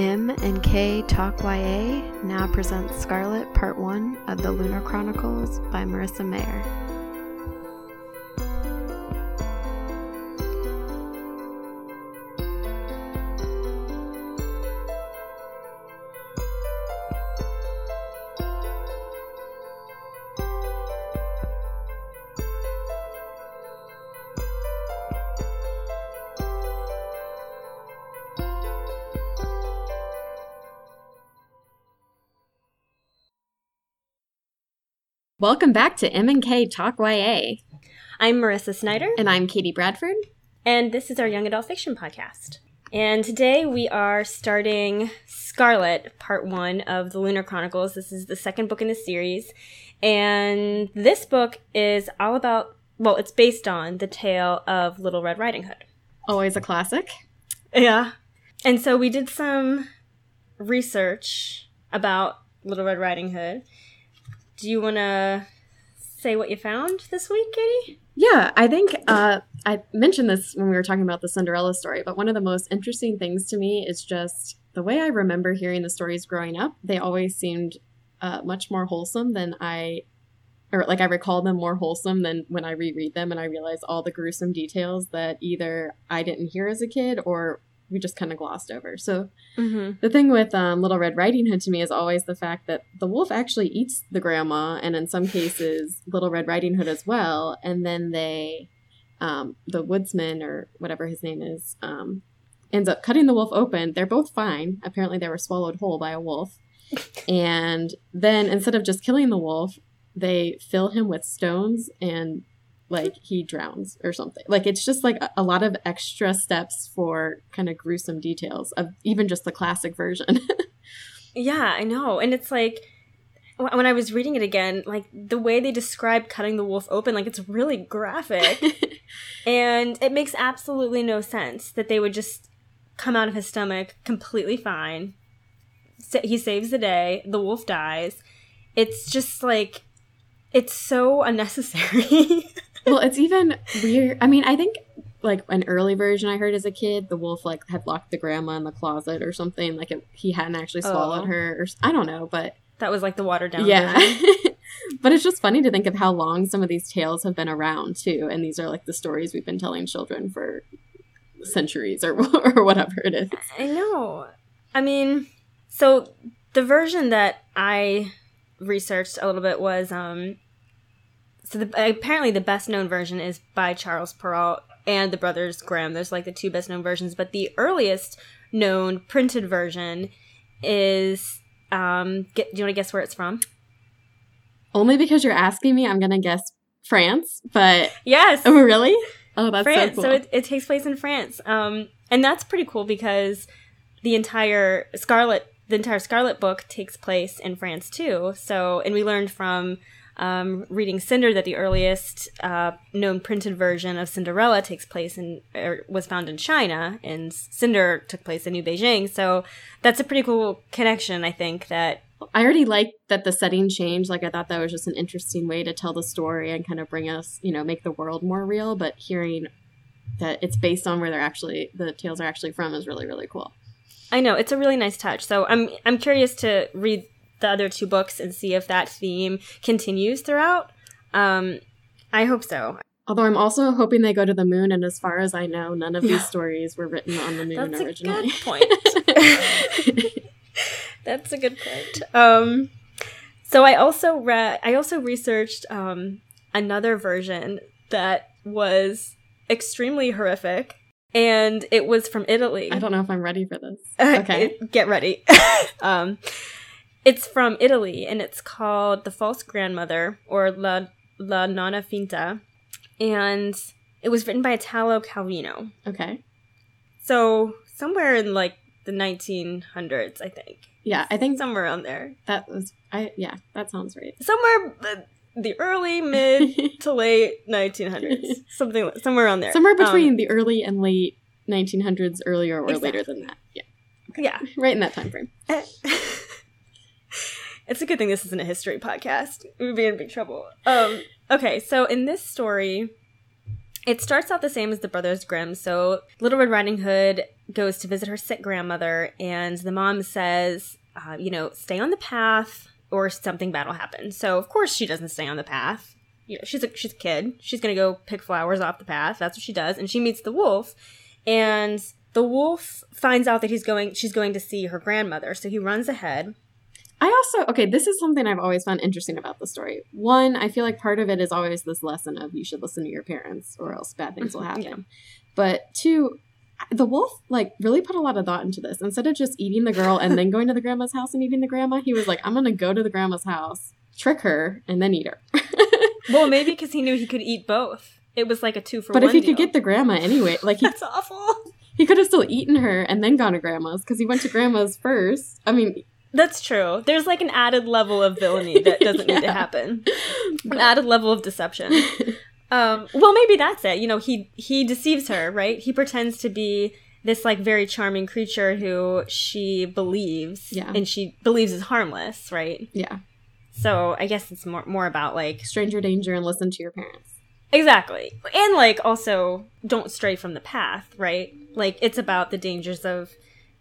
M and K Talk YA now presents Scarlet Part 1 of the Lunar Chronicles by Marissa Meyer. Welcome back to M&K Talk YA. I'm Marissa Snyder, And I'm Katie Bradford. and this is our young adult fiction podcast. And today we are starting Scarlet, part one of the Lunar Chronicles. This is the second book in the series. And this book is all about, well, it's based on the tale of Little Red Riding Hood. Always a classic. Yeah. And so we did some research about Little Red Riding Hood. Do you want to say what you found this week, Katie? Yeah, I think uh, I mentioned this when we were talking about the Cinderella story, but one of the most interesting things to me is just the way I remember hearing the stories growing up. They always seemed uh, much more wholesome than I, or like I recall them more wholesome than when I reread them and I realize all the gruesome details that either I didn't hear as a kid or we just kind of glossed over. So Mm-hmm. The thing with um, Little Red Riding Hood to me is always the fact that the wolf actually eats the grandma, and in some cases, Little Red Riding Hood as well. And then they, um, the woodsman or whatever his name is, um, ends up cutting the wolf open. They're both fine. Apparently, they were swallowed whole by a wolf. and then instead of just killing the wolf, they fill him with stones and like he drowns or something. Like it's just like a, a lot of extra steps for kind of gruesome details of even just the classic version. Yeah, I know. And it's like when I was reading it again, like the way they describe cutting the wolf open, like it's really graphic. and it makes absolutely no sense that they would just come out of his stomach completely fine. Sa- He saves the day, the wolf dies. It's just like it's so unnecessary. well, it's even weird. I mean, I think like an early version I heard as a kid, the wolf like had locked the grandma in the closet or something. Like it, he hadn't actually swallowed Oh. her, or I don't know, but that was like the watered down yeah. but it's just funny to think of how long some of these tales have been around too, and these are like the stories we've been telling children for centuries or or whatever it is. I know. I mean, so the version that I researched a little bit was um so the, apparently the best known version is by Charles Perrault and the brothers Grimm. There's like the two best known versions, but the earliest known printed version is um get, do you want to guess where it's from? Only because you're asking me, I'm gonna guess France. But Yes. oh, really? Oh, that's France. so So, cool. it, it takes place in France. Um, and that's pretty cool because the entire Scarlet, the entire Scarlet book takes place in France too. So, and we learned from um, reading Cinder that the earliest uh, known printed version of Cinderella takes place in, or was found in China, and Cinder took place in New Beijing. So that's a pretty cool connection, I think. That I already liked that the setting changed. Like I thought that was just an interesting way to tell the story and kind of bring us, you know, make the world more real. But hearing that it's based on where they're actually the tales are actually from is really really cool. I know it's a really nice touch. So I'm I'm curious to read the other two books and see if that theme continues throughout. Um, I hope so. Although I'm also hoping they go to the moon, and as far as I know, none of these stories were written on the moon That's a originally. good point. That's a good point. Um, so I also read. I also researched um, another version that was extremely horrific, and it was from Italy. I don't know if I'm ready for this. Okay. get ready. um, it's from Italy and it's called The False Grandmother or La, La Nonna Finta. And it was written by Italo Calvino. Okay. So, somewhere in like the 1900s, I think. Yeah, I think Somewhere around there. that was. I yeah, that sounds right. Somewhere uh, the early, mid to late 1900s. Something somewhere around there. Somewhere Um, between the early and late 1900s, earlier or later than that. Yeah, yeah. right in that time frame. It's a good thing this isn't a history podcast. We'd be in big trouble. Um, okay, so in this story, it starts out the same as the Brothers Grimm. So Little Red Riding Hood goes to visit her sick grandmother, and the mom says, uh, you know, stay on the path or something bad will happen. So of course she doesn't stay on the path. You know, she's a she's a kid. She's gonna go pick flowers off the path. That's what she does, and she meets the wolf, and the wolf finds out that he's going. She's going to see her grandmother, so he runs ahead. I also okay, this is something I've always found interesting about the story. One, I feel like part of it is always this lesson of you should listen to your parents or else bad things will happen. Yeah. But two, the wolf like really put a lot of thought into this. Instead of just eating the girl and then going to the grandma's house and eating the grandma, he was like, I'm gonna go to the grandma's house, trick her, and then eat her. Well, maybe because he knew he could eat both. It was like a two for but one. But if he could get the grandma anyway, like he that's awful. he could have still eaten her and then gone to grandma's because he went to grandma's first. I mean, That's true. There's like an added level of villainy that doesn't need to Yeah. happen. An added level of deception. Um, well, maybe that's it. You know, he he deceives her, right? He pretends to be this like very charming creature who she believes, Yeah. and she believes is harmless, right? yeah, So I guess it's more more about like stranger danger and listen to your parents. exactly, and like also don't stray from the path, right? Like it's about the dangers of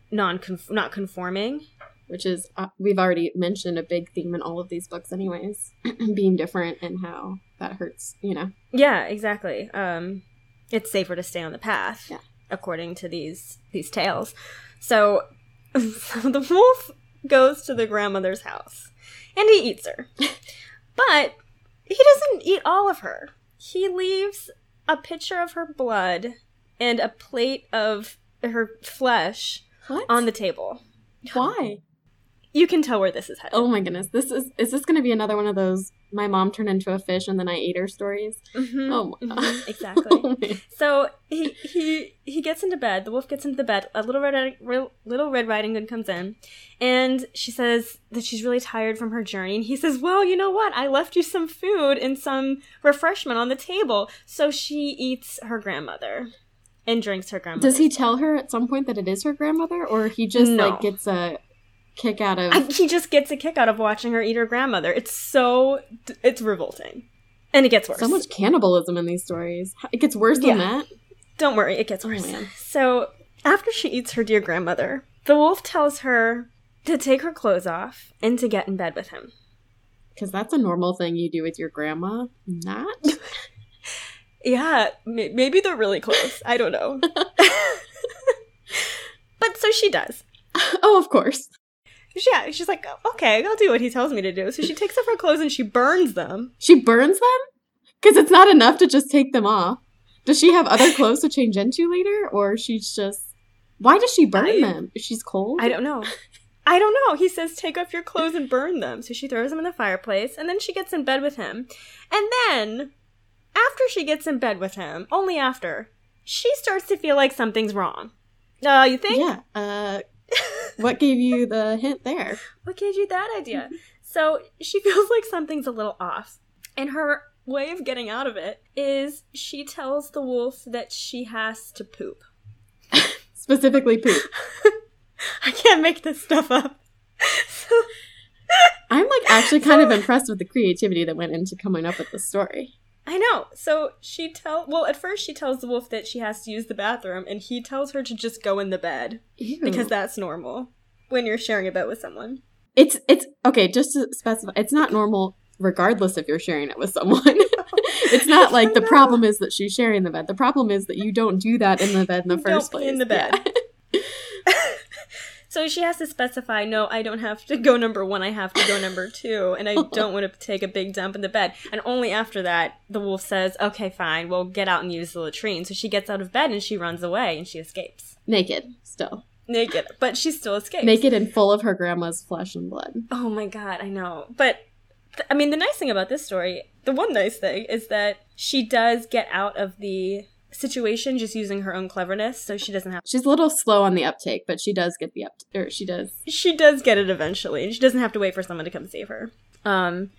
non not conforming. Which is uh, we've already mentioned a big theme in all of these books anyways being different and how that hurts you know Yeah, exactly. Um, it's safer to stay on the path, Yeah. according to these these tales. So, so the wolf goes to the grandmother's house, and he eats her, but he doesn't eat all of her. He leaves a pitcher of her blood and a plate of her flesh what on the table. why You can tell where this is headed. oh my goodness this is is this going to be another one of those my mom turned into a fish and then i ate her stories Mhm, oh my mhm, exactly. Oh. So he he he gets into bed. The wolf gets into the bed. A little red little Red Riding Hood comes in, and she says that she's really tired from her journey. And he says, "Well, you know what? I left you some food and some refreshment on the table." So she eats her grandmother and drinks her grandmother. does he tell her at some point that it is her grandmother or he just No. like gets a kick out of I, he just gets a kick out of watching her eat her grandmother. It's so it's revolting, and it gets worse. so much cannibalism in these stories it gets worse than Yeah. that Don't worry, it gets Oh, worse. man. so, after she eats her dear grandmother, the wolf tells her to take her clothes off and to get in bed with him. because that's a normal thing you do with your grandma not Yeah, maybe they're really close. I don't know. but so she does. oh of course Yeah, she's like, okay, I'll do what he tells me to do. So she takes off her clothes and she burns them. She burns them? Because it's not enough to just take them off. Does she have other clothes to change into later? Or she's just. Why does she burn I- them? Is she's cold? I don't know. I don't know. He says, take off your clothes and burn them. So she throws them in the fireplace, and then she gets in bed with him. And then, after she gets in bed with him, only after, she starts to feel like something's wrong. Uh, you think? Yeah. Uh, what gave you the hint there? What gave you that idea? So she feels like something's a little off. And her way of getting out of it is she tells the wolf that she has to poop. Specifically poop. I can't make this stuff up. So, I'm like actually kind of impressed with the creativity that went into coming up with the story. I know. So she tell well at first she tells the wolf that she has to use the bathroom and he tells her to just go in the bed Ew. because that's normal when you're sharing a bed with someone. it's it's okay. Just to specify, it's not normal regardless if you're sharing it with someone. it's not like the problem is that she's sharing the bed. The problem is that you don't do that in the bed in the You first don't place. in the bed. Yeah. So she has to specify, no, I don't have to go number 1, I have to go number 2 and I don't want to take a big dump in the bed. And only after that the wolf says, "Okay, fine. We'll get out and use the latrine." So she gets out of bed and she runs away and she escapes. Naked, still. Naked, but she still escapes. Naked and full of her grandma's flesh and blood. Oh my god, I know. But I mean, the nice thing about this story, the one nice thing is that she does get out of the situation just using her own cleverness, so she doesn't have She's a little slow on the uptake, but she does get the up. Or she does. she does get it eventually, and she doesn't have to wait for someone to come save her. Um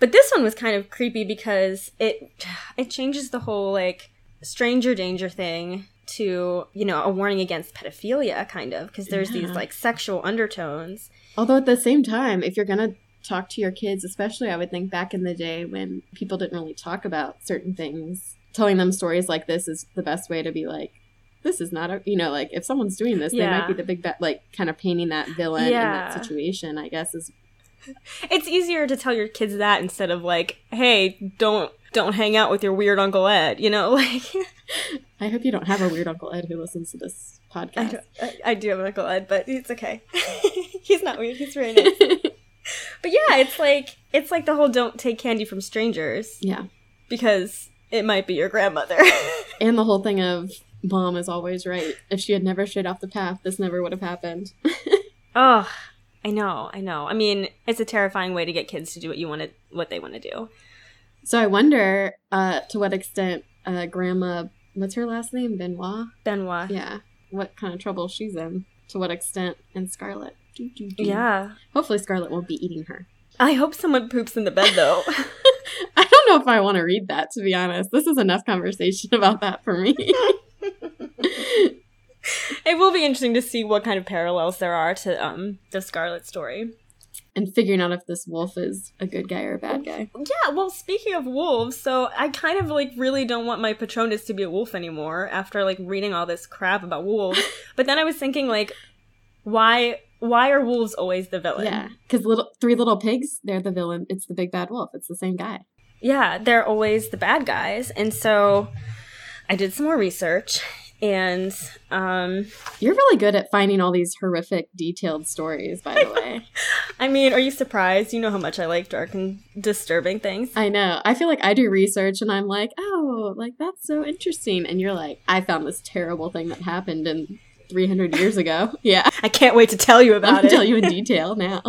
but this one was kind of creepy because it it changes the whole like stranger danger thing to, you know, a warning against pedophilia kind of because there's these like sexual undertones. Although at the same time, if you're gonna talk to your kids, especially I would think back in the day when people didn't really talk about certain things, telling them stories like this is the best way to be like, this is not a you know like if someone's doing this, they might be the big bad. Like kind of painting that villain in that situation. I guess is It's easier to tell your kids that instead of like, hey, don't don't hang out with your weird Uncle Ed, you know, like I hope you don't have a weird Uncle Ed who listens to this podcast. don't- I, I do have an Uncle Ed, but it's okay. He's not weird. He's very nice. But yeah, it's like it's like the whole don't take candy from strangers yeah, because it might be your grandmother. and the whole thing of mom is always right. If she had never strayed off the path, this never would have happened. oh, I know, I know. I mean, it's a terrifying way to get kids to do what you want to what they want to do. So I wonder uh, to what extent uh, Grandma, what's her last name, Benoit? Benoit. Yeah, what kind of trouble she's in? To what extent? And Scarlet. Doo, doo, doo. Yeah. Hopefully, Scarlet won't be eating her. I hope someone poops in the bed though. I don't know if I want to read that, to be honest. This is enough conversation about that for me. it will be interesting to see what kind of parallels there are to um the Scarlet story. and figuring out if this wolf is a good guy or a bad guy. Yeah, well, speaking of wolves, so I kind of like really don't want my Patronus to be a wolf anymore after like reading all this crap about wolves. but then I was thinking like why why are wolves always the villain? Yeah, because little three little pigs, they're the villain. It's the big bad wolf. It's the same guy. Yeah, they're always the bad guys. And so I did some more research and um You're really good at finding all these horrific, detailed stories. By the way, I mean, are you surprised? You know how much I like dark and disturbing things. I know. I feel like I do research, and I'm like, oh, like that's so interesting. And you're like, I found this terrible thing that happened in 300 years ago. Yeah, I can't wait to tell you about it. tell you in detail now.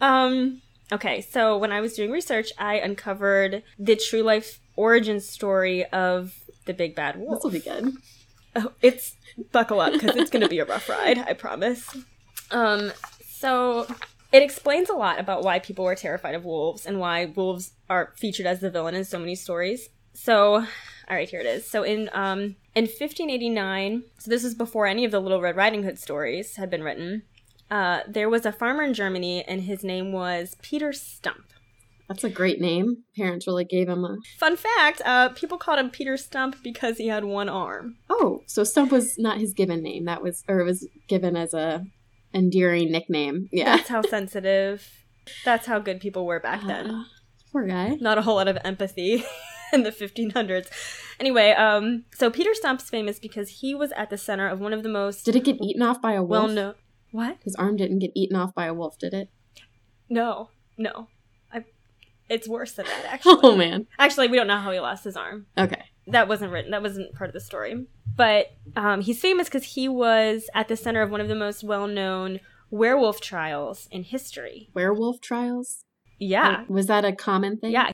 Um, okay, so when I was doing research, I uncovered the true life origin story of the big bad wolf. this will be good. Oh, it's buckle up because it's going to be a rough ride, I promise. Um, so it explains a lot about why people were terrified of wolves and why wolves are featured as the villain in so many stories. So, all right, here it is. So in um in 1589, so this is before any of the Little Red Riding Hood stories had been written. Uh, there was a farmer in Germany, and his name was Peter Stump. That's a great name. Parents really gave him a. Fun fact: uh, people called him Peter Stump because he had one arm. Oh, so Stump was not his given name. That was, or it was given as a endearing nickname. Yeah. That's how sensitive. That's how good people were back then. Uh, poor guy. Not a whole lot of empathy in the 1500s. Anyway, um, so Peter Stump's famous because he was at the center of one of the most Did it get eaten off by a wolf? well no. What? His arm didn't get eaten off by a wolf, did it? No, no. I. It's worse than that, actually. Oh man. Actually, we don't know how he lost his arm. Okay. that wasn't written that wasn't part of the story but um, he's famous because he was at the center of one of the most well-known werewolf trials in history Werewolf trials? yeah Uh, Was that a common thing? yeah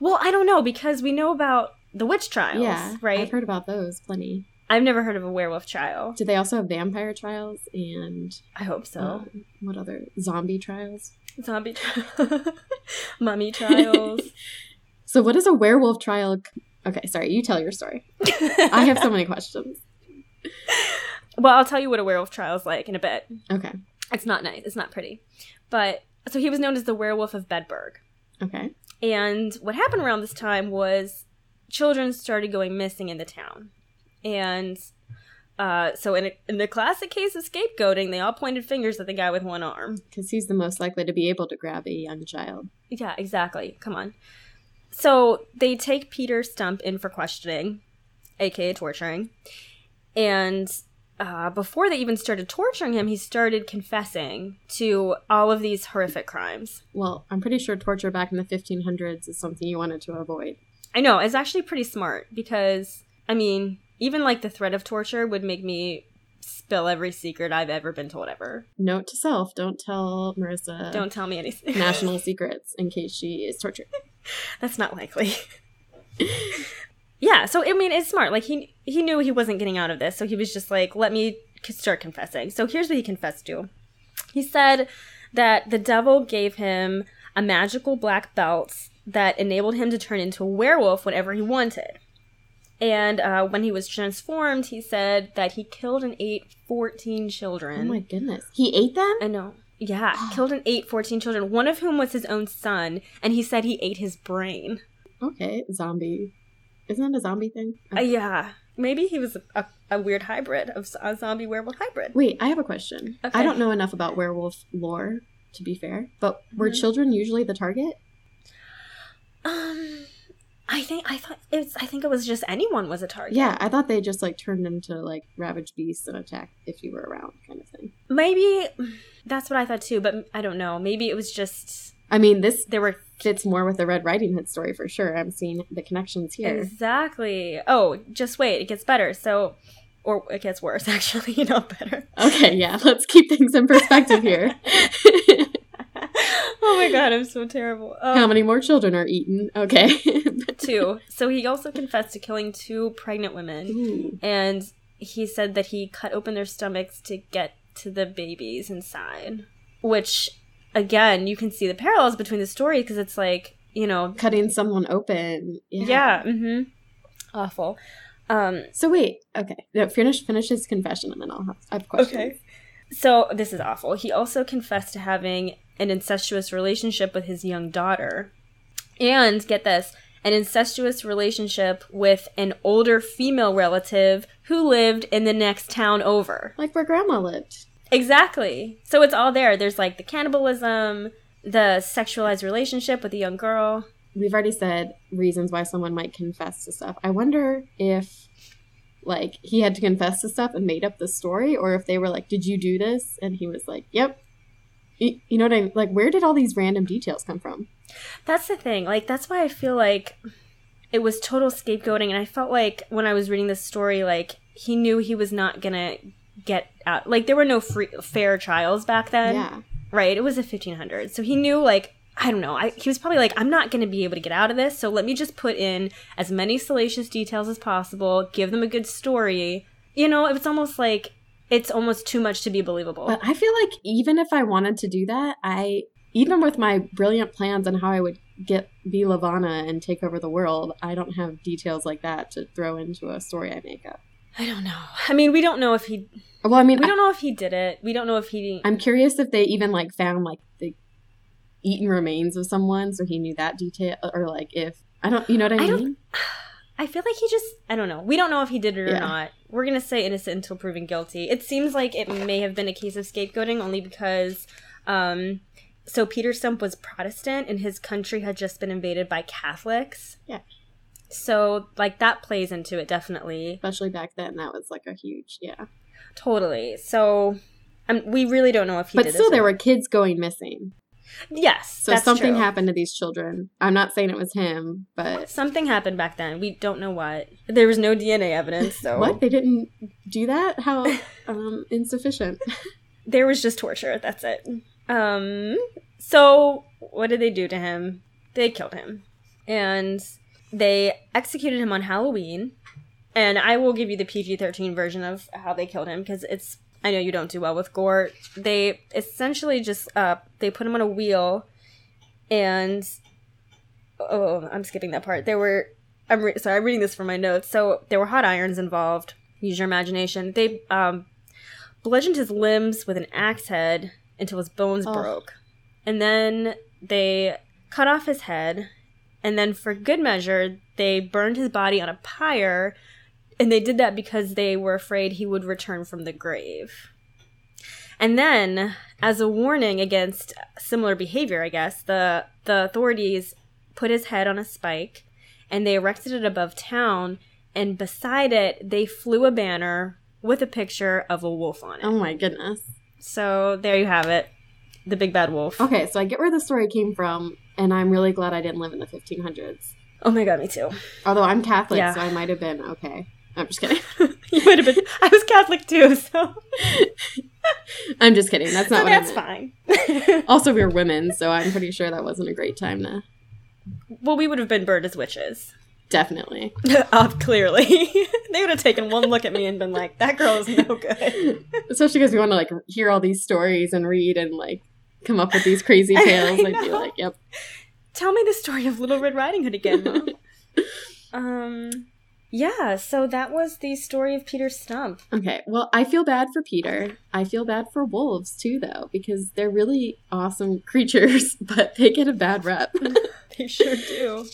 well i don't know because we know about the witch trials Yeah. right I've heard about those plenty. i've never heard of a werewolf trial Did they also have vampire trials and i hope so um, what other zombie trials? zombie trial mummy trials So what is a werewolf trial? Okay, sorry. You tell your story. I have so many questions. well i'll tell you what a werewolf trial is like in a bit Okay. it's not nice it's not pretty but so he was known as the werewolf of bedburg Okay. And what happened around this time was children started going missing in the town. And uh, so, in, a, in the classic case of scapegoating, they all pointed fingers at the guy with one arm. Because he's the most likely to be able to grab a young child. Yeah, exactly. Come on. So, they take Peter Stump in for questioning, aka torturing. And uh, before they even started torturing him, he started confessing to all of these horrific crimes. Well, I'm pretty sure torture back in the 1500s is something you wanted to avoid. I know, it's actually pretty smart because, I mean, even like the threat of torture would make me spill every secret I've ever been told ever. Note to self: Don't tell Marissa Don't tell me anything. national secrets in case she is tortured. That's not likely. yeah, so I mean, it's smart. Like he he knew he wasn't getting out of this, so he was just like, "Let me start confessing." So here's what he confessed to. He said that the devil gave him a magical black belt that enabled him to turn into a werewolf whenever he wanted. And uh, when he was transformed, he said that he killed and ate 14 children. Oh my goodness, he ate them. I know. Yeah, killed and ate 14 children, one of whom was his own son, and he said he ate his brain. Okay, zombie. Isn't that a zombie thing? Uh, yeah. maybe he was a, a weird hybrid of a zombie werewolf hybrid. Wait, I have a question. Okay. I don't know enough about werewolf lore, to be fair, but were Mhm. children usually the target? Um, I think I thought it's. I think it was just anyone was a target. Yeah, I thought they just like turned into like ravaged beasts and attacked if you were around, kind of thing. maybe that's what I thought too. But I don't know. Maybe it was just I mean, this there were fits more with the Red Riding Hood story for sure. I'm seeing the connections here. exactly. Oh, just wait, it gets better. So, or it gets worse actually, not better. Okay, yeah, let's keep things in perspective here. oh my god, I'm so terrible. Um, How many more children are eaten? Okay. Two. So he also confessed to killing two pregnant women. Ooh. and he said that he cut open their stomachs to get to the babies inside which again you can see the parallels between the stories because it's like you know Cutting someone open. Yeah. yeah, mm-hmm awful um So wait, okay. No, finish finish his confession and then I'll have I have questions. Okay. So this is awful he also confessed to having an incestuous relationship with his young daughter and get this an incestuous relationship with an older female relative who lived in the next town over Like where grandma lived. Exactly. So it's all there. There's like the cannibalism, the sexualized relationship with the young girl. We've already said reasons why someone might confess to stuff. I wonder if like he had to confess to stuff and made up the story or if they were like, "Did you do this?" and he was like, "Yep." You, you know what I mean? Like where did all these random details come from? That's the thing. Like that's why I feel like it was total scapegoating and I felt like when I was reading this story like he knew he was not going to get out. Like there were no free, fair trials back then. yeah. Right? It was the 1500s. So he knew like I don't know. I, he was probably like, I'm not going to be able to get out of this, so let me just put in as many salacious details as possible, give them a good story. You know, it was almost like it's almost too much to be believable. But I feel like even if I wanted to do that, I even with my brilliant plans on how I would get be Levana and take over the world, I don't have details like that to throw into a story I make up. I don't know. I mean, we don't know if he. Well, I mean, We I, don't know if he did it. We don't know if he. I'm curious if they even like found like the eaten remains of someone, so he knew that detail, or like if I don't, you know what I, I don't- mean? I feel like he just. I don't know. We don't know if he did it or Yeah. not. We're gonna say innocent until proven guilty. It seems like it may have been a case of scapegoating only because. um so Peter Stump was Protestant and his country had just been invaded by Catholics. Yeah. So like that plays into it definitely. Especially back then, that was like a huge, yeah. Totally. So um, we really don't know if he But still, there or- were kids going missing, Yes. so something true. happened to these children. I'm not saying it was him, but Something happened back then. We don't know what. There was no DNA evidence, so what they didn't do that? How um insufficient? there was just torture. That's it. Um. So what did they do to him? They killed him, and they executed him on Halloween. And I will give you the PG thirteen version of how they killed him because it's. I know you don't do well with gore. They essentially just uh they put him on a wheel, and oh, I'm skipping that part. There were. I'm re- sorry. I'm reading this from my notes. So there were hot irons involved. Use your imagination. They um bludgeoned his limbs with an axe head until his bones Oh. broke. And then they cut off his head. And then, for good measure, they burned his body on a pyre. And they did that because they were afraid he would return from the grave. And then, as a warning against similar behavior, I guess, the, the authorities put his head on a spike and they erected it above town. And beside it, they flew a banner with a picture of a wolf on it. Oh my goodness. So there you have it. The big bad wolf. Okay, so I get where the story came from, and I'm really glad I didn't live in the 1500s. Oh my god, me too. Although I'm Catholic, Yeah. so I might have been okay. I'm just kidding. you would have been. I was Catholic too, so, I'm just kidding. That's not so that's I meant. fine. Also, we were women, so I'm pretty sure that wasn't a great time to. well, we would have been burned as witches. Definitely. uh, clearly, they would have taken one look at me and been like, "That girl is no good." Especially because we want to like hear all these stories and read and like come up with these crazy tales. I'd be like, yep. Tell me the story of Little Red Riding Hood again, um, yeah. So that was the story of Peter Stump. Okay, well, I feel bad for Peter. I feel bad for wolves too, though, because they're really awesome creatures, but they get a bad rep. They sure do.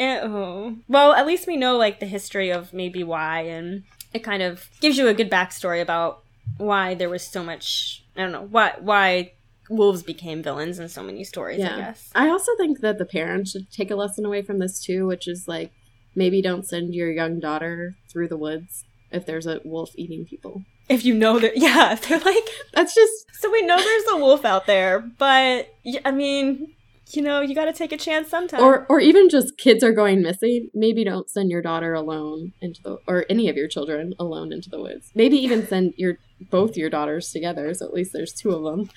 Oh. Well, at least we know like the history of maybe why, and it kind of gives you a good backstory about why there was so much. I don't know why why wolves became villains in so many stories. I guess. I also think that the parents should take a lesson away from this too, which is like maybe don't send your young daughter through the woods if there's a wolf eating people. If you know that, yeah, they're like. That's just So we know there's a wolf out there, but I mean, you know, you got to take a chance sometimes. or or even just kids are going missing. Maybe don't send your daughter alone into the or any of your children alone into the woods. Maybe even send your both your daughters together, so at least there's two of them.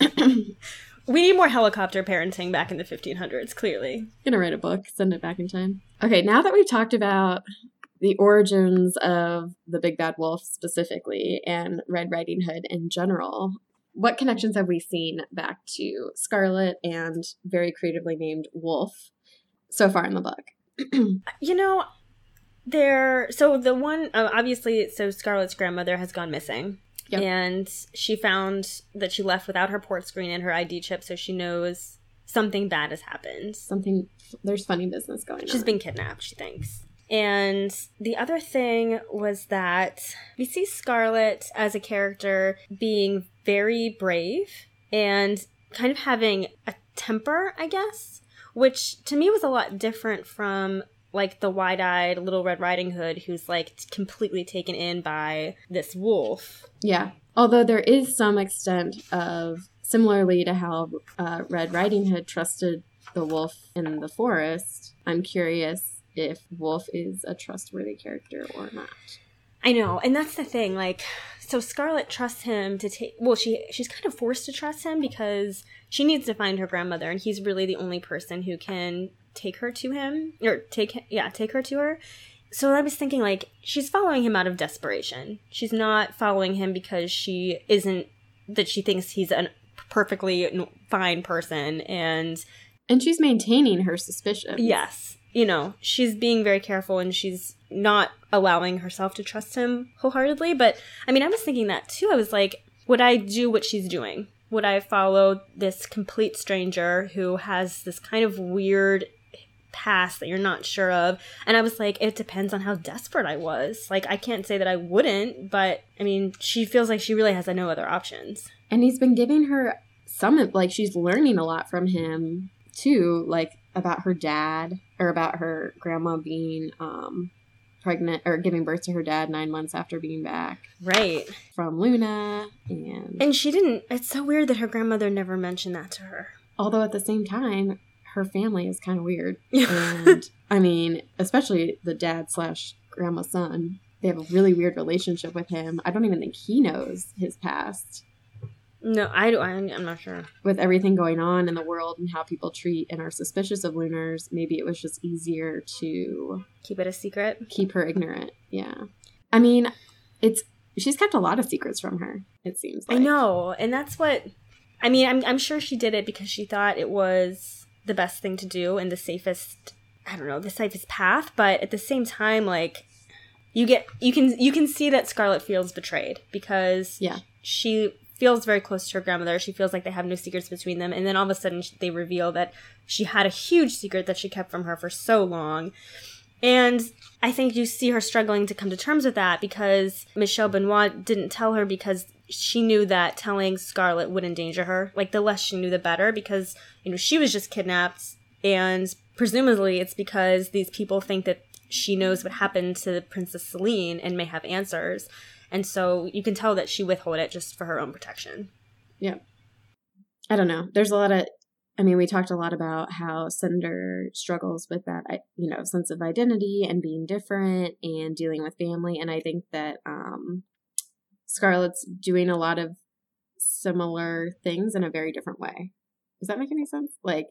we need more helicopter parenting back in the 1500s. Clearly, gonna write a book, send it back in time. Okay, now that we've talked about the origins of the big bad wolf specifically and Red Riding Hood in general, what connections have we seen back to Scarlet and very creatively named Wolf so far in the book? you know, there. So the one, uh, obviously, so Scarlet's grandmother has gone missing. Yep. And she found that she left without her port screen and her ID chip, so she knows something bad has happened. Something there's funny business going on. She's been kidnapped, she thinks. And the other thing was that we see Scarlet as a character being very brave and kind of having a temper, I guess, which to me was a lot different from like the wide-eyed little red riding hood who's like completely taken in by this wolf Yeah. Although there is some extent of similarly to how uh, Red Riding Hood trusted the wolf in the forest, I'm curious if Wolf is a trustworthy character or not. I know, and that's the thing. Like, so Scarlet trusts him to take. Well, she she's kind of forced to trust him because she needs to find her grandmother, and he's really the only person who can take her to him or take yeah take her to her. So I was thinking, like, she's following him out of desperation. She's not following him because she isn't that she thinks he's a perfectly fine person and And she's maintaining her suspicion. Yes. You know, she's being very careful and she's not allowing herself to trust him wholeheartedly. But I mean, I was thinking that too. I was like, would I do what she's doing? Would I follow this complete stranger who has this kind of weird past that you're not sure of? And I was like, it depends on how desperate I was. Like, I can't say that I wouldn't, but I mean, she feels like she really has no other options. And he's been giving her some, like, she's learning a lot from him, too, like, about her dad or about her grandma being um, pregnant or giving birth to her dad nine months after being back Right. from Luna. And, And she didn't, it's so weird that her grandmother never mentioned that to her. although at the same time, her family is kind of weird. And I mean, especially the dad slash grandma son, they have a really weird relationship with him. I don't even think he knows his past. No, I don't. I'm, I'm not sure. with everything going on in the world and how people treat and are suspicious of lunars, maybe it was just easier to Keep it a secret. keep her ignorant. Yeah. I mean, it's she's kept a lot of secrets from her, it seems like. I know, and that's what. I mean, I'm I'm sure she did it because she thought it was the best thing to do and the safest. I don't know the safest path, but at the same time, like you get you can you can see that Scarlet feels betrayed because Yeah. she feels very close to her grandmother. She feels like they have no secrets between them, and then all of a sudden they reveal that she had a huge secret that she kept from her for so long. And I think you see her struggling to come to terms with that because Michelle Benoit didn't tell her because she knew that telling Scarlet would endanger her. Like the less she knew, the better because you know she was just kidnapped, and presumably it's because these people think that she knows what happened to Princess Selene and may have answers, and so you can tell that she withheld it just for her own protection. Yeah, I don't know. There's a lot of I mean, we talked a lot about how Cinder struggles with that, you know, sense of identity and being different and dealing with family. And I think that um, Scarlet's doing a lot of similar things in a very different way. Does that make any sense? Like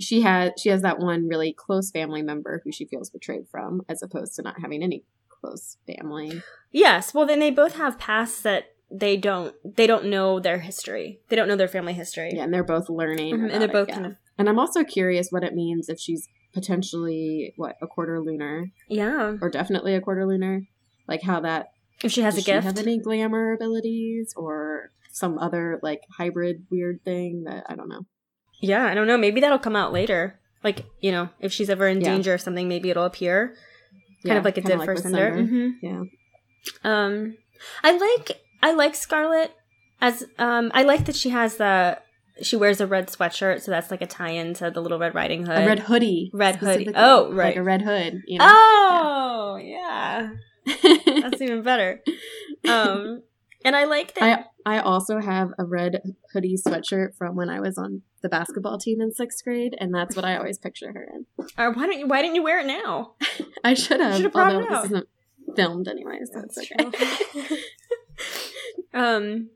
she has she has that one really close family member who she feels betrayed from, as opposed to not having any close family. Yes, well then they both have pasts that they don't they don't know their history. They don't know their family history. Yeah, and they're both learning, Mhm, and they're it, both yeah. kind of And I'm also curious what it means if she's potentially what a quarter lunar yeah. or definitely a quarter lunar, like how that If she has does a gift, have any glamour abilities or some other like hybrid weird thing that I don't know. yeah, I don't know. Maybe that'll come out later. Like you know, if she's ever in Yeah. danger or something, maybe it'll appear. Kind Yeah, of like it did for with Cinder. hmm Yeah. Um, I like I like Scarlet as um I like that she has the she wears a red sweatshirt, so that's like a tie-in to the Little Red Riding Hood. A red hoodie. Red hoodie. Oh, Like a red hood. You know? Oh, yeah. That's even better. Um, and I like that. I I also have a red hoodie sweatshirt from when I was on the basketball team in sixth grade, and that's what I always picture her in. or why don't you? Why didn't you wear it now? I should have, although it out. this isn't filmed anyway, so it's okay. um,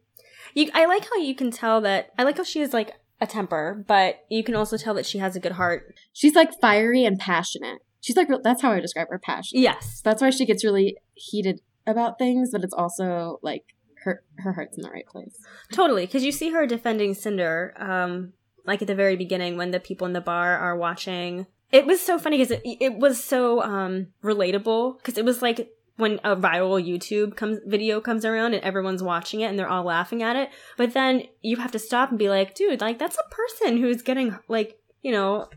you. I like how you can tell that. I like how she has like a temper, but you can also tell that she has a good heart. She's like fiery and passionate. She's like that's how I describe her passion. Yes. That's why she gets really heated about things, but it's also like her her heart's in the right place. Totally, because you see her defending Cinder, um, like at the very beginning when the people in the bar are watching. It was so funny because it, it was so um, relatable because it was like when a viral YouTube comes video comes around and everyone's watching it and they're all laughing at it, but then you have to stop and be like, dude, like that's a person who's getting like you know,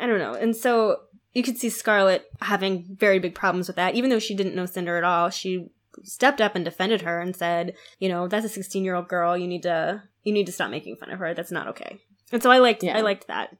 I don't know, and so you could see Scarlet having very big problems with that, even though she didn't know Cinder at all. She stepped up and defended her and said, you know, that's a 16 year old girl. You need to you need to stop making fun of her. That's not okay. And so I liked Yeah. I liked that.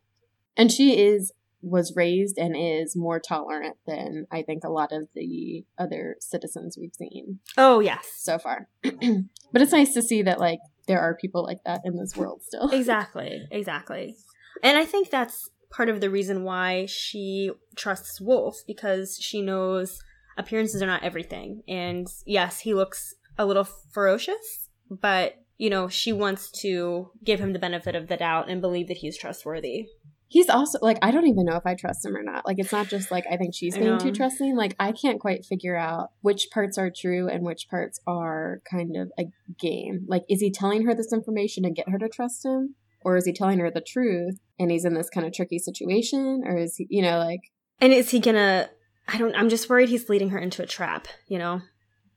And she is was raised and is more tolerant than I think a lot of the other citizens we've seen Oh yes, so far. but it's nice to see that like there are people like that in this world still. exactly, exactly. And I think that's part of the reason why she trusts Wolf because she knows appearances are not everything. And yes, he looks a little ferocious, but you know, she wants to give him the benefit of the doubt and believe that he's trustworthy. He's also like I don't even know if I trust him or not. Like it's not just like I think she's being too trusting. Like I can't quite figure out which parts are true and which parts are kind of a game. Like is he telling her this information to get her to trust him? Or is he telling her the truth and he's in this kind of tricky situation? Or is he you know, like And is he gonna I don't I'm just worried he's leading her into a trap, you know?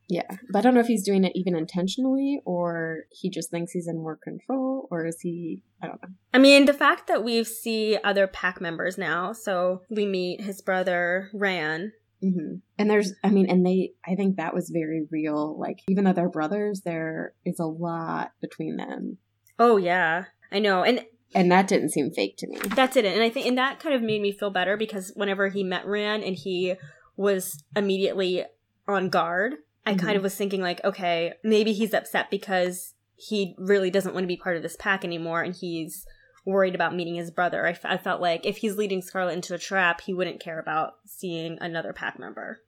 Yeah, but I don't know if he's doing it even intentionally or he just thinks he's in more control or is he I don't know. I mean, the fact that we see other pack members now, so we meet his brother Ran. hmm And there's I mean and they I think that was very real like even though they're brothers there is a lot between them Oh yeah, I know, and and that didn't seem fake to me. That didn't, And I think, and that kind of made me feel better because whenever he met Ran and he was immediately on guard, I Mhm. kind of was thinking like, okay, maybe he's upset because he really doesn't want to be part of this pack anymore, and he's worried about meeting his brother. I, f- I felt like if he's leading Scarlet into a trap, he wouldn't care about seeing another pack member.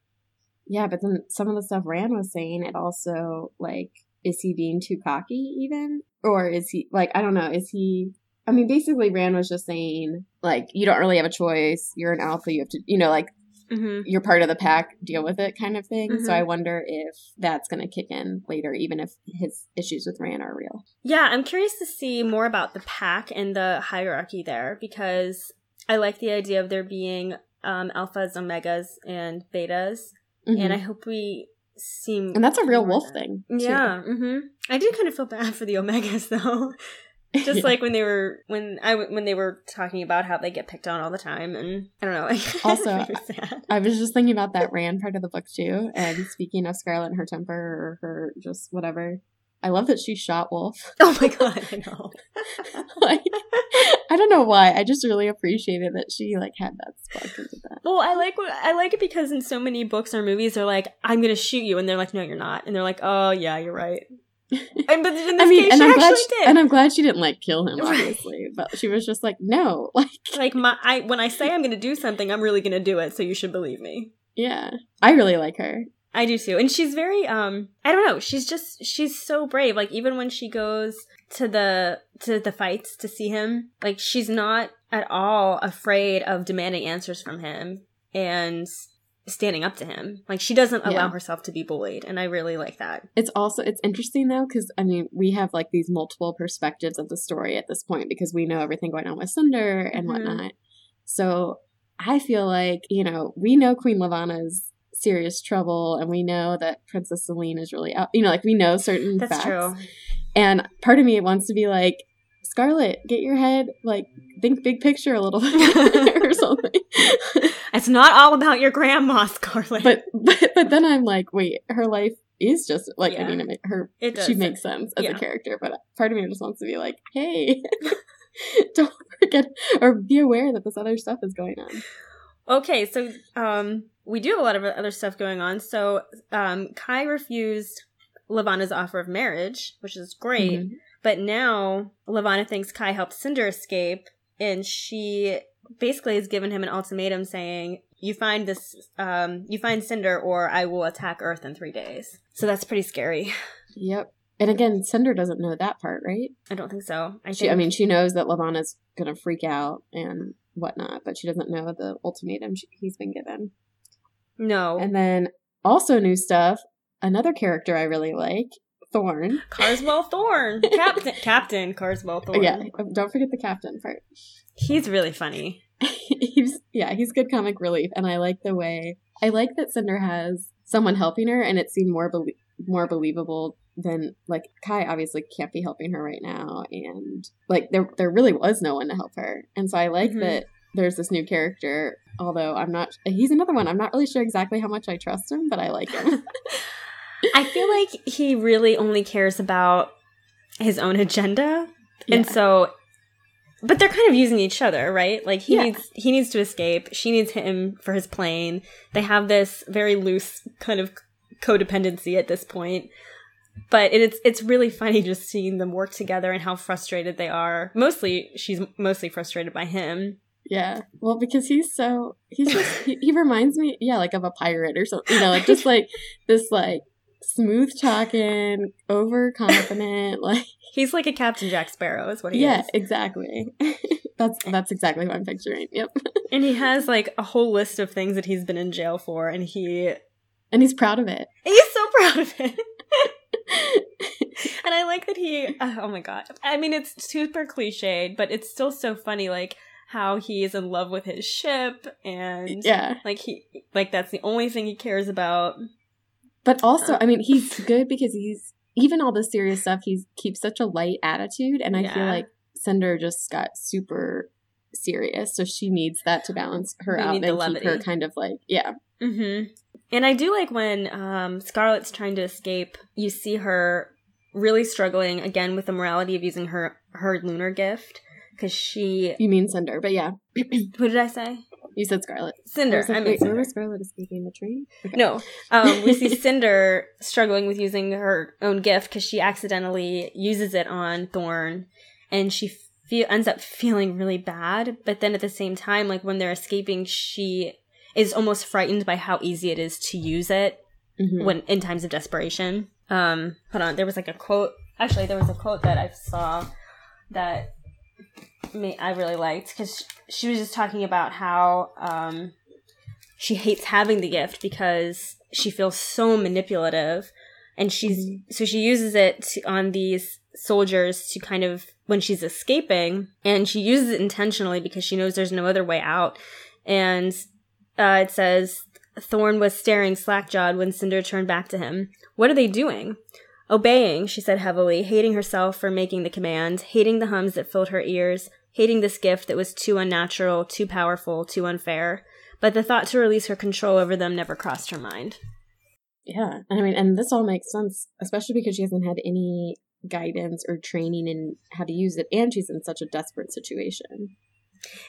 Yeah, but then some of the stuff Ran was saying it also like is he being too cocky even or is he like I don't know is he I mean basically Ran was just saying like you don't really have a choice you're an alpha you have to you know like Mm-hmm. you're part of the pack, deal with it kind of thing. So Mhm. I wonder if that's going to kick in later, even if his issues with Ran are real. Yeah, I'm curious to see more about the pack and the hierarchy there because I like the idea of there being um, alphas, omegas, and betas, and Mhm. I hope we see. and that's a real wolf thing. too. Yeah, hmm I did kind of feel bad for the omegas though. Just Yeah. like when they were when I when they were talking about how they get picked on all the time, and I don't know. Like, Also, it made me sad. I was just thinking about that Ran part of the book too. And speaking of Scarlet and her temper or her just whatever, I love that she shot Wolf. Oh my god, I know. like, I don't know why. I just really appreciated that she like had that spark did that. Well, I like I like it because in so many books or movies, they're like, "I'm gonna shoot you," and they're like, "No, you're not," and they're like, "Oh yeah, you're right." And but in this I mean, case, and she I'm actually glad, she, did. and I'm glad she didn't like kill him, obviously, but she was just like, no, like, like my, I when I say I'm gonna do something, I'm really gonna do it. So you should believe me. yeah, I really like her. I do too, and she's very um. I don't know. She's just she's so brave. Like even when she goes to the to the fights to see him, like she's not at all afraid of demanding answers from him and standing up to him. Like she doesn't allow Yeah. herself to be bullied, and I really like that. It's also it's interesting though because I mean we have like these multiple perspectives of the story at this point because we know everything going on with Cinder and Mhm. whatnot. So I feel like you know we know Queen Levana's serious trouble and we know that Princess Selene is really out. You know, like we know certain That's facts. true. And part of me wants to be like, Scarlet, get your head like think big picture a little bit or something. It's not all about your grandma, Scarlet. but but but then I'm like, wait, her life is just like Yeah. I mean, it her It she makes sense as Yeah. a character, but part of me just wants to be like, hey, don't forget or be aware that this other stuff is going on. Okay, so um, we do have a lot of other stuff going on. So um, Kai refused Levana's offer of marriage, which is great. Mhm. But now Levana thinks Kai helped Cinder escape, and she basically has given him an ultimatum saying, "You find this, um, you find Cinder, or I will attack Earth in three days." So that's pretty scary. Yep. And again, Cinder doesn't know that part, right? I don't think so. I She, think, I mean, she knows that Levana's gonna freak out and whatnot, but she doesn't know the ultimatum she, he's been given. no. And then also new stuff. Another character I really like, Thorn. Carswell Thorn, Captain Captain Carswell Thorn. Yeah, don't forget the captain part. He's really funny. he's yeah, he's good comic relief, and I like the way I like that Cinder has someone helping her, and it seemed more belie- more believable than like Kai obviously can't be helping her right now, and like there there really was no one to help her, and so I like Mhm. that there's this new character. Although I'm not, he's another one. I'm not really sure exactly how much I trust him, but I like him. I feel like he really only cares about his own agenda. And so but they're kind of using each other, right? Like he Yeah. needs he needs to escape, she needs him for his plane. They have this very loose kind of codependency at this point. But it's it's really funny just seeing them work together and how frustrated they are. Mostly she's mostly frustrated by him. Yeah. Well, because he's so he's just he, he reminds me, yeah, like of a pirate or something. You know, like just like this like smooth talking, overconfident, like He's like a Captain Jack Sparrow is what he yeah, is. Yeah, exactly. that's that's exactly what I'm picturing. Yep. And he has like a whole list of things that he's been in jail for and he And he's proud of it. He's so proud of it. and I like that he, uh, oh my god. I mean, it's super cliched, but it's still so funny, like how he is in love with his ship and yeah. like he, like that's the only thing he cares about. But also, I mean, he's good because he's even all the serious stuff. he keeps such a light attitude, and I feel like Cinder just got super serious, so she needs that to balance her We out and keep her kind of like yeah. Mm-hmm. And I do like when um, Scarlet's trying to escape, you see her really struggling again with the morality of using her her lunar gift because she. You mean Cinder, but yeah, Who did I say? You said Scarlet. Cinder. was like, I mean, wait, where Cinder. was Scarlet escaping the train? Okay. No, um, we see Cinder struggling with using her own gift because she accidentally uses it on Thorn, and she fe- ends up feeling really bad. But then at the same time, like when they're escaping, she is almost frightened by how easy it is to use it Mhm. when in times of desperation. Um, hold on, there was like a quote. Actually, there was a quote that I saw that me I really liked because she was just talking about how um, she hates having the gift because she feels so manipulative, and she's so she uses it to, on these soldiers to kind of when she's escaping, and she uses it intentionally because she knows there's no other way out, and uh, it says Thorn was staring slack jawed when Cinder turned back to him. What are they doing? Obeying, she said heavily, hating herself for making the command, hating the hums that filled her ears, hating this gift that was too unnatural, too powerful, too unfair. But the thought to release her control over them never crossed her mind. Yeah, and I mean, and this all makes sense, especially because she hasn't had any guidance or training in how to use it, and she's in such a desperate situation.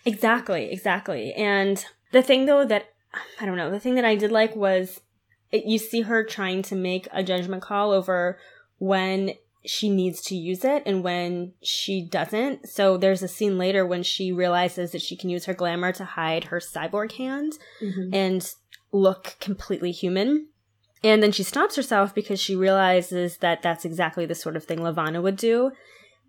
Exactly, exactly. And the thing though that I don't know, the thing that I did like was it, you see her trying to make a judgment call over when she needs to use it and when she doesn't. So there's a scene later when she realizes that she can use her glamour to hide her cyborg hand Mm-hmm. and look completely human. And then she stops herself because she realizes that that's exactly the sort of thing Levana would do.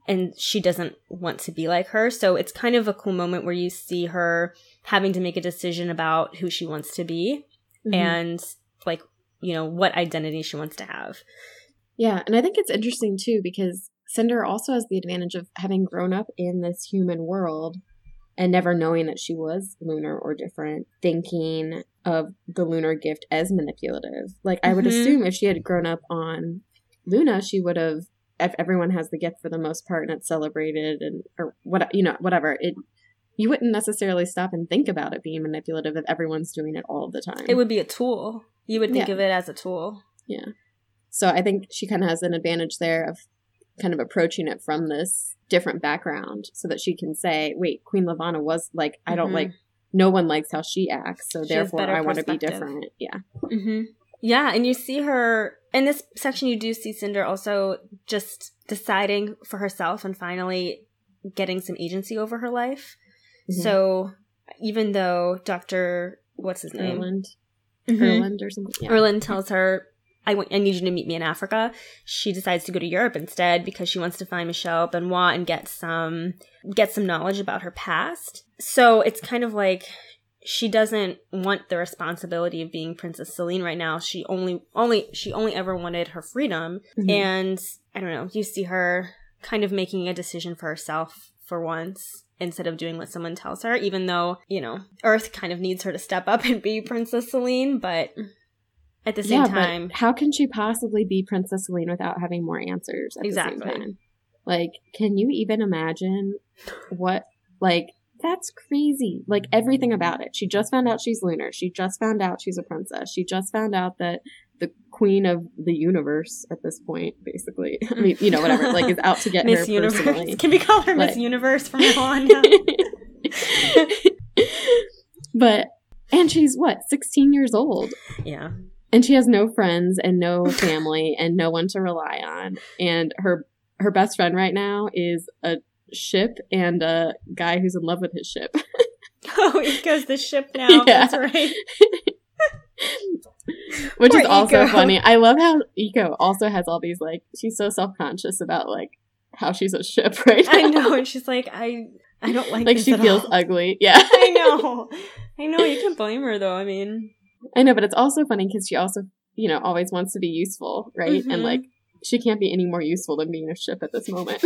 And she doesn't want to be like her. So it's kind of a cool moment where you see her having to make a decision about who she wants to be Mm-hmm. and, like, you know, what identity she wants to have. Yeah, and I think it's interesting too because Cinder also has the advantage of having grown up in this human world and never knowing that she was lunar or different, thinking of the lunar gift as manipulative. Like I would Mhm. assume if she had grown up on Luna, she would have if everyone has the gift for the most part and it's celebrated and or what you know whatever it you wouldn't necessarily stop and think about it being manipulative if everyone's doing it all the time It would be a tool. You would think Yeah. of it as a tool. yeah so i think she kind of has an advantage there of kind of approaching it from this different background so that she can say wait queen Levana was like i don't like no one likes how she acts so She therefore i want to be different yeah hmm Yeah, and you see her in this section. You do see Cinder also just deciding for herself and finally getting some agency over her life. Mhm. So even though Doctor, what's his name, Mhm. Erland or something yeah. Erland tells her, I, want, I need you to meet me in Africa. She decides to go to Europe instead because she wants to find Michelle Benoit and get some get some knowledge about her past. So it's kind of like she doesn't want the responsibility of being Princess Selene right now. She only only she only ever wanted her freedom. Mhm. And I don't know, you see her kind of making a decision for herself for once instead of doing what someone tells her, even though, you know, Earth kind of needs her to step up and be Princess Selene, but at the same yeah, time, how can she possibly be Princess Selene without having more answers at the Exactly. same time? Like, can you even imagine what, like, that's crazy. Like, everything about it. She just found out she's lunar. She just found out she's a princess. She just found out that the queen of the universe at this point, basically. I mean, you know, whatever, like, is out to get Miss her Universe. personally. Can we call her Miss Universe from now on? but, and she's what, 16 years old? yeah. and she has no friends and no family and no one to rely on and her her best friend right now is a ship and a guy who's in love with his ship Oh, it goes the ship now. Yeah. That's right. which Poor is also Iko. funny i love how Iko also has all these like she's so self-conscious about like how she's a ship right now. I know. And she's like, I I don't like like this she feels all. ugly yeah I know. I know. You can't blame her though. I mean, i know but it's also funny because she also you know always wants to be useful right Mhm. and like she can't be any more useful than being a ship at this moment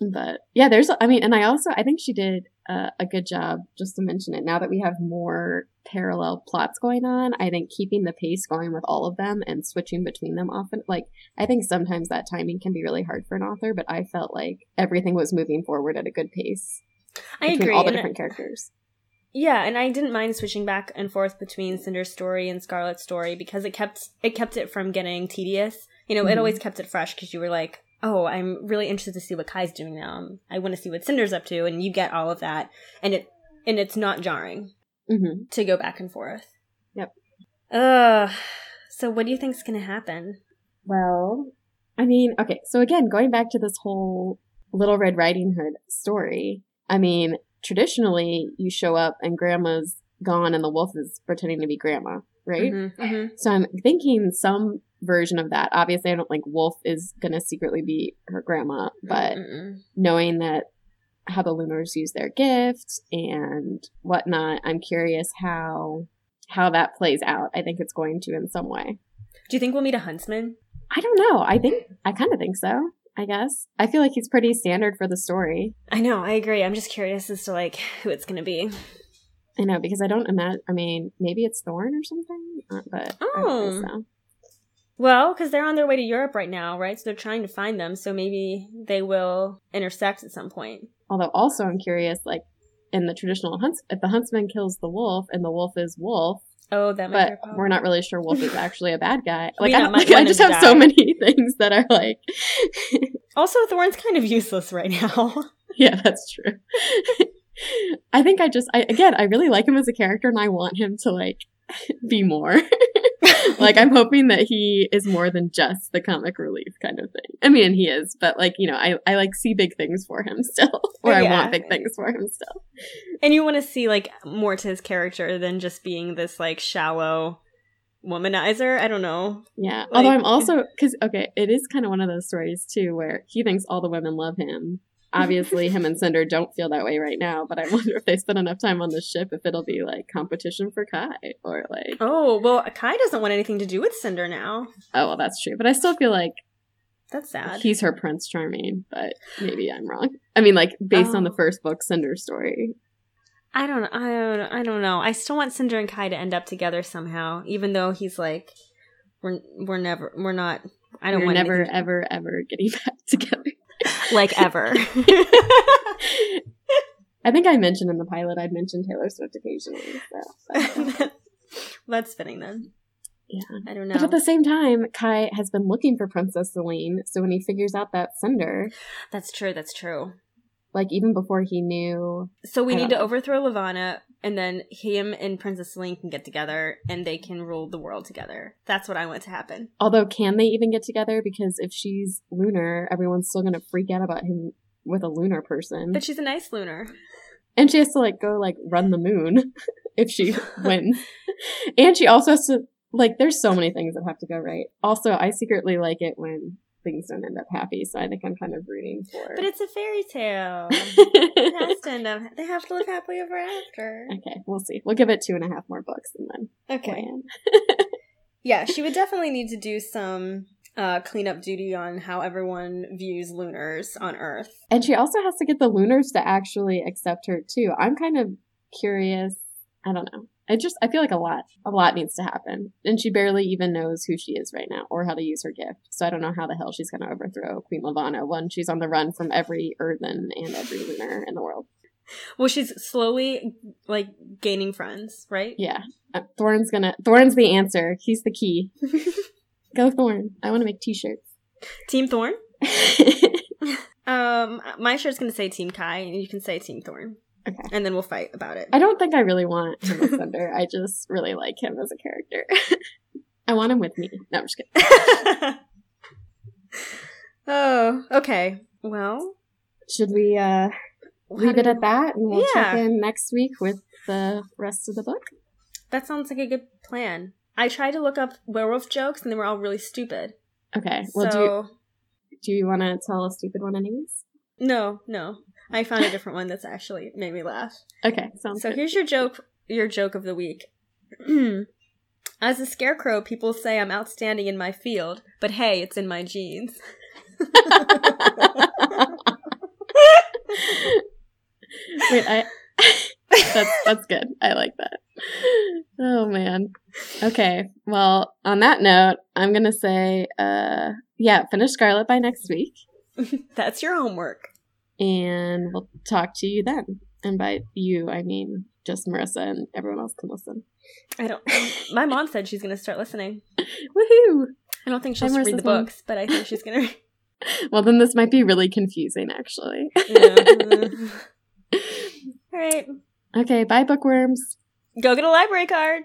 but yeah there's i mean and i also i think she did uh, a good job just to mention it now that we have more parallel plots going on i think keeping the pace going with all of them and switching between them often like i think sometimes that timing can be really hard for an author but i felt like everything was moving forward at a good pace I agree. all the different characters Yeah, and I didn't mind switching back and forth between Cinder's story and Scarlet's story because it kept it kept it from getting tedious. You know, it Mhm. always kept it fresh because you were like, "Oh, I'm really interested to see what Kai's doing now. I want to see what Cinder's up to," and you get all of that, and it and it's not jarring hmm to go back and forth. Yep. Uh, so what do you think's gonna happen? Well, I mean, okay, so again, going back to this whole Little Red Riding Hood story, I mean, traditionally you show up and grandma's gone and the wolf is pretending to be grandma, right? Mhm, mhm. So I'm thinking some version of that. Obviously, I don't think Wolf is going to secretly be her grandma, but Mm-mm. knowing that how the Lunars use their gifts and whatnot, I'm curious how how that plays out. I think it's going to in some way. do you think we'll meet a huntsman? I don't know. I think I kind of think so. I guess I feel like he's pretty standard for the story. I know, I agree. I'm just curious as to like who it's gonna be. I know because I don't imagine. I mean, maybe it's Thorn or something, uh, but I don't think so. Well, because they're on their way to Europe right now, right? So they're trying to find them. So maybe they will intersect at some point. Although also I'm curious, like in the traditional hunts, if the huntsman kills the wolf and the wolf is wolf, Oh, that might but we're not really sure wolf is actually a bad guy. Like I, not don't, might like, I just have to so many things that are like, Also, Thorn's kind of useless right now. yeah, that's true. I think I just, I again, I really like him as a character, and I want him to like be more. like I'm hoping that he is more than just the comic relief kind of thing. I mean, he is, but like you know, I I like see big things for him still, or I want big things for him still. and you want to see like more to his character than just being this like shallow womanizer. I don't know. Yeah. Like- Although I'm also because okay, it is kind of one of those stories too where he thinks all the women love him. Obviously, him and Cinder don't feel that way right now, but I wonder if they spend enough time on the ship, if it'll be like competition for Kai or like, Oh well, Kai doesn't want anything to do with Cinder now. oh well, that's true. But I still feel like That's sad. he's her Prince Charming, but maybe I'm wrong. I mean, like based on the Oh. first book, Cinder's story. I don't. I don't. I don't know. I still want Cinder and Kai to end up together somehow, even though he's like we're we're never we're not. I don't We're want never, ever, ever getting back together. Like ever. I think I mentioned in the pilot I'd mentioned Taylor Swift occasionally. So, uh, That's fitting then. yeah. I don't know. But know. at the same time, Kai has been looking for Princess Selene. So when he figures out that Cinder. That's true. That's true. like even before he knew, So we I need don't to overthrow Levana, and then him and Princess Selene can get together, and they can rule the world together. That's what I want to happen. although can they even get together? Because if she's lunar, everyone's still gonna freak out about him with a lunar person, But she's a nice lunar. and she has to like go like run the moon if she wins, and she also has to like. There's so many things that have to go right. Also, I secretly like it when things don't end up happy, so I think I'm kind of rooting for. But it's a fairy tale. it has to end up. They have to live happily ever after. okay, we'll see. We'll give it two and a half more books and then Okay. Yeah, she would definitely need to do some uh, cleanup duty on how everyone views lunars on Earth. And she also has to get the Lunars to actually accept her too. I'm kind of curious. I don't know. I just I feel like a lot a lot needs to happen. And she barely even knows who she is right now or how to use her gift. So I don't know how the hell she's gonna overthrow Queen Levana when she's on the run from every earthen and every lunar in the world. Well, she's slowly like gaining friends, right? Yeah. Uh, Thorn's gonna Thorn's the answer. He's the key. Go Thorn. I wanna make t shirts. Team Thorn. Um, my shirt's gonna say Team Kai, and you can say Team Thorn, okay. and then we'll fight about it. I don't think I really want him as Thunder. I just really like him as a character. I want him with me. No, I'm just kidding. oh, okay. Well, Should we uh leave it at that and we'll check in next week with the rest of the book? That sounds like a good plan. I tried to look up werewolf jokes, and they were all really stupid. Okay. Well, so do you, do you want to tell a stupid one, anyways? no, no, I found a different one that's actually made me laugh. Okay, sounds So good. here's your joke. Your joke of the week. As a scarecrow, people say I'm outstanding in my field, but hey, it's in my genes. Wait, I. that's that's good. I like that. Oh man. Okay. Well, on that note, I'm gonna say, uh, yeah, finish Scarlet by next week, That's your homework. And we'll talk to you then. And by you, I mean just Marissa and everyone else can listen. I don't. My mom said she's gonna start listening. Woohoo! I don't think she'll read the mom. books, but I think she's gonna. Well, then this might be really confusing, actually. Yeah. All right, okay, bye, bookworms. go get a library card.